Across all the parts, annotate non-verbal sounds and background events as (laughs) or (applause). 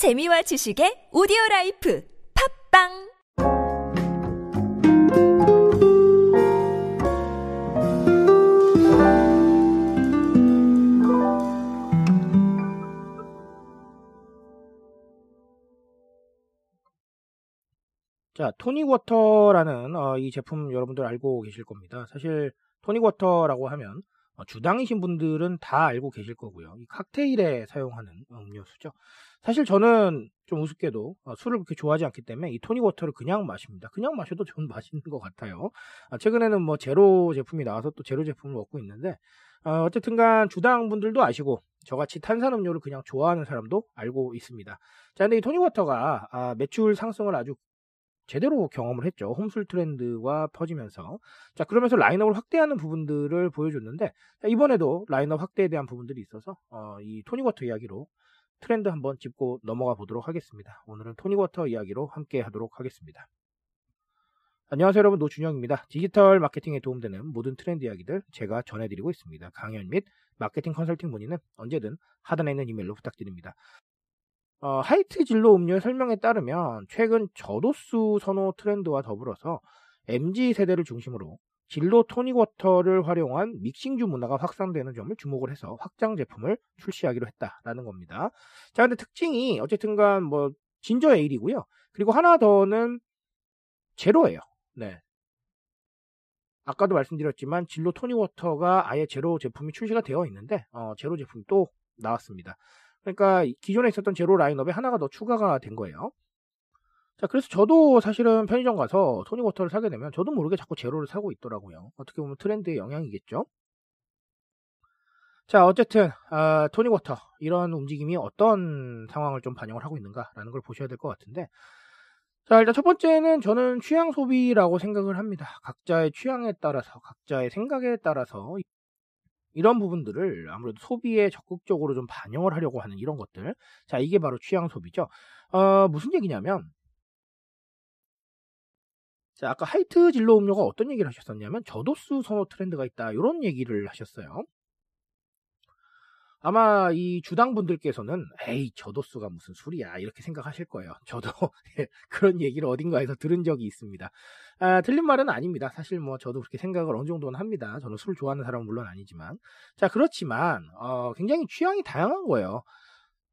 재미와 지식의 오디오 라이프 팟빵 자, 토닉 워터라는 어, 이 제품 여러분들 알고 계실 겁니다. 사실 토닉 워터라고 하면 어, 주당이신 분들은 다 알고 계실 거고요. 이 칵테일에 사용하는 음료수죠. 사실 저는 좀 우습게도 어, 술을 그렇게 좋아하지 않기 때문에 이 토닉 워터를 그냥 마십니다. 그냥 마셔도 좀 (laughs) 맛있는 것 같아요. 아, 최근에는 뭐 제로 제품이 나와서 또 제로 제품을 먹고 있는데 어, 어쨌든간 주당 분들도 아시고 저같이 탄산음료를 그냥 좋아하는 사람도 알고 있습니다. 자, 근데 이 토닉워터가 아, 매출 상승을 아주 제대로 경험을 했죠. 홈술 트렌드가 퍼지면서. 자, 그러면서 라인업을 확대하는 부분들을 보여줬는데, 자, 이번에도 라인업 확대에 대한 부분들이 있어서, 어, 이 토닉워터 이야기로 트렌드 한번 짚고 넘어가 보도록 하겠습니다. 오늘은 토닉워터 이야기로 함께 하도록 하겠습니다. 안녕하세요 여러분 노준영입니다. 디지털 마케팅에 도움되는 모든 트렌드 이야기들 제가 전해드리고 있습니다. 강연 및 마케팅 컨설팅 문의는 언제든 하단에 있는 이메일로 부탁드립니다. 어, 하이트 진로 음료의 설명에 따르면 최근 저도수 선호 트렌드와 더불어서 MZ 세대를 중심으로 진로 토닉 워터를 활용한 믹싱주 문화가 확산되는 점을 주목을 해서 확장 제품을 출시하기로 했다라는 겁니다. 자, 근데 특징이 어쨌든간 뭐 진저 에일이고요. 그리고 하나 더는 제로예요. 네. 아까도 말씀드렸지만 진로 토닉 워터가 아예 제로 제품이 출시가 되어 있는데 어, 제로 제품이 또 나왔습니다. 그러니까 기존에 있었던 제로 라인업에 하나가 더 추가가 된 거예요. 자, 그래서 저도 사실은 편의점 가서 토닉워터를 사게 되면 저도 모르게 자꾸 제로를 사고 있더라고요. 어떻게 보면 트렌드의 영향이겠죠. 자, 어쨌든 아, 토닉워터 이런 움직임이 어떤 상황을 좀 반영을 하고 있는가라는 걸 보셔야 될 것 같은데 자, 일단 첫 번째는 저는 취향 소비라고 생각을 합니다. 각자의 취향에 따라서, 각자의 생각에 따라서 이런 부분들을 아무래도 소비에 적극적으로 좀 반영을 하려고 하는 이런 것들. 자, 이게 바로 취향 소비죠. 어, 무슨 얘기냐면, 자, 아까 하이트 진로 음료가 어떤 얘기를 하셨었냐면, 저도수 선호 트렌드가 있다. 이런 얘기를 하셨어요. 아마 이 주당 분들께서는 에이 저도수가 무슨 술이야 이렇게 생각하실 거예요. (laughs) 저도 (laughs) 그런 얘기를 어딘가에서 들은 적이 있습니다. 아, 틀린 말은 아닙니다. 사실 뭐 저도 그렇게 생각을 어느 정도는 합니다. 저는 술 좋아하는 사람은 물론 아니지만 자 그렇지만 어, 굉장히 취향이 다양한 거예요.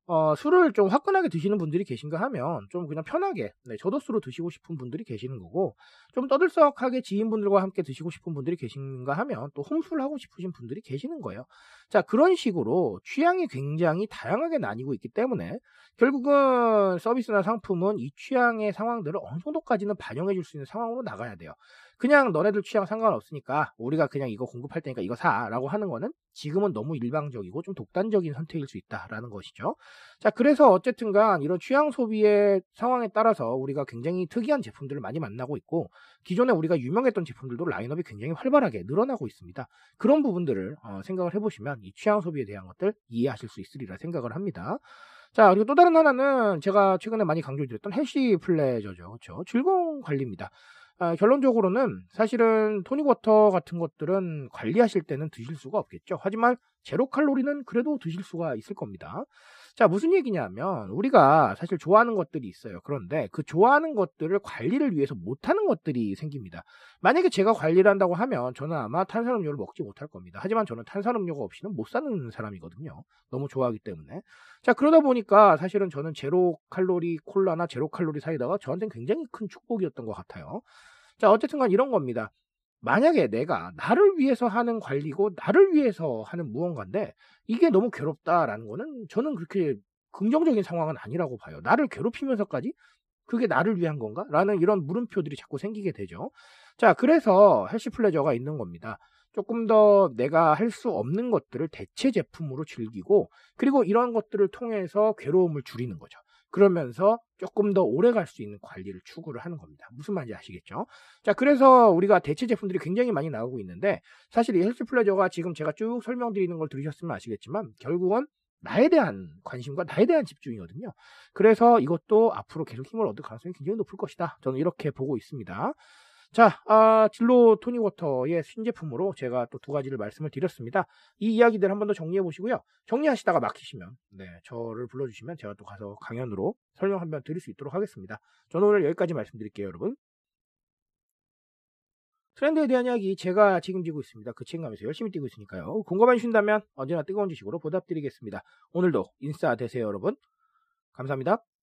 어, 술을 좀 화끈하게 드시는 분들이 계신가 하면 좀 그냥 편하게 네, 저도수로 드시고 싶은 분들이 계시는 거고 좀 떠들썩하게 지인분들과 함께 드시고 싶은 분들이 계신가 하면 또 홈술 하고 싶으신 분들이 계시는 거예요. 자 그런 식으로 취향이 굉장히 다양하게 나뉘고 있기 때문에 결국은 서비스나 상품은 이 취향의 상황들을 어느 정도까지는 반영해 줄 수 있는 상황으로 나가야 돼요. 그냥 너네들 취향 상관없으니까 우리가 그냥 이거 공급할 테니까 이거 사라고 하는 거는 지금은 너무 일방적이고 좀 독단적인 선택일 수 있다라는 것이죠. 자, 그래서 어쨌든간 이런 취향 소비의 상황에 따라서 우리가 굉장히 특이한 제품들을 많이 만나고 있고 기존에 우리가 유명했던 제품들도 라인업이 굉장히 활발하게 늘어나고 있습니다. 그런 부분들을 어, 생각을 해보시면 이 취향 소비에 대한 것들 이해하실 수 있으리라 생각을 합니다. 자, 그리고 또 다른 하나는 제가 최근에 많이 강조드렸던 헬시 플레저죠. 그렇죠? 즐거운 관리입니다. 아, 결론적으로는 사실은 토닉워터 같은 것들은 관리하실 때는 드실 수가 없겠죠. 하지만 제로 칼로리는 그래도 드실 수가 있을 겁니다. 자, 무슨 얘기냐면 우리가 사실 좋아하는 것들이 있어요. 그런데 그 좋아하는 것들을 관리를 위해서 못하는 것들이 생깁니다. 만약에 제가 관리를 한다고 하면 저는 아마 탄산음료를 먹지 못할 겁니다. 하지만 저는 탄산음료가 없이는 못 사는 사람이거든요. 너무 좋아하기 때문에. 자, 그러다 보니까 사실은 저는 제로 칼로리 콜라나 제로 칼로리 사이다가 저한테는 굉장히 큰 축복이었던 것 같아요. 자, 어쨌든 간 이런 겁니다. 만약에 내가 나를 위해서 하는 관리고 나를 위해서 하는 무언가인데 이게 너무 괴롭다라는 거는 저는 그렇게 긍정적인 상황은 아니라고 봐요. 나를 괴롭히면서까지 그게 나를 위한 건가? 라는 이런 물음표들이 자꾸 생기게 되죠. 자, 그래서 healthy pleasure가 있는 겁니다. 조금 더 내가 할 수 없는 것들을 대체 제품으로 즐기고 그리고 이런 것들을 통해서 괴로움을 줄이는 거죠. 그러면서 조금 더 오래 갈 수 있는 관리를 추구를 하는 겁니다. 무슨 말인지 아시겠죠? 자, 그래서 우리가 대체 제품들이 굉장히 많이 나오고 있는데 사실 이 healthy pleasure가 지금 제가 쭉 설명드리는 걸 들으셨으면 아시겠지만 결국은 나에 대한 관심과 나에 대한 집중이거든요. 그래서 이것도 앞으로 계속 힘을 얻을 가능성이 굉장히 높을 것이다. 저는 이렇게 보고 있습니다. 자, 아, 딜로 토닉워터의 신제품으로 제가 또 두 가지를 말씀을 드렸습니다. 이 이야기들 한 번 더 정리해 보시고요. 정리하시다가 막히시면, 네, 저를 불러주시면 제가 또 가서 강연으로 설명 한 번 드릴 수 있도록 하겠습니다. 저는 오늘 여기까지 말씀드릴게요, 여러분. 트렌드에 대한 이야기 제가 책임지고 있습니다. 그 책임감에서 열심히 뛰고 있으니까요. 궁금해 주신다면 언제나 뜨거운 지식으로 보답드리겠습니다. 오늘도 인싸 되세요, 여러분. 감사합니다.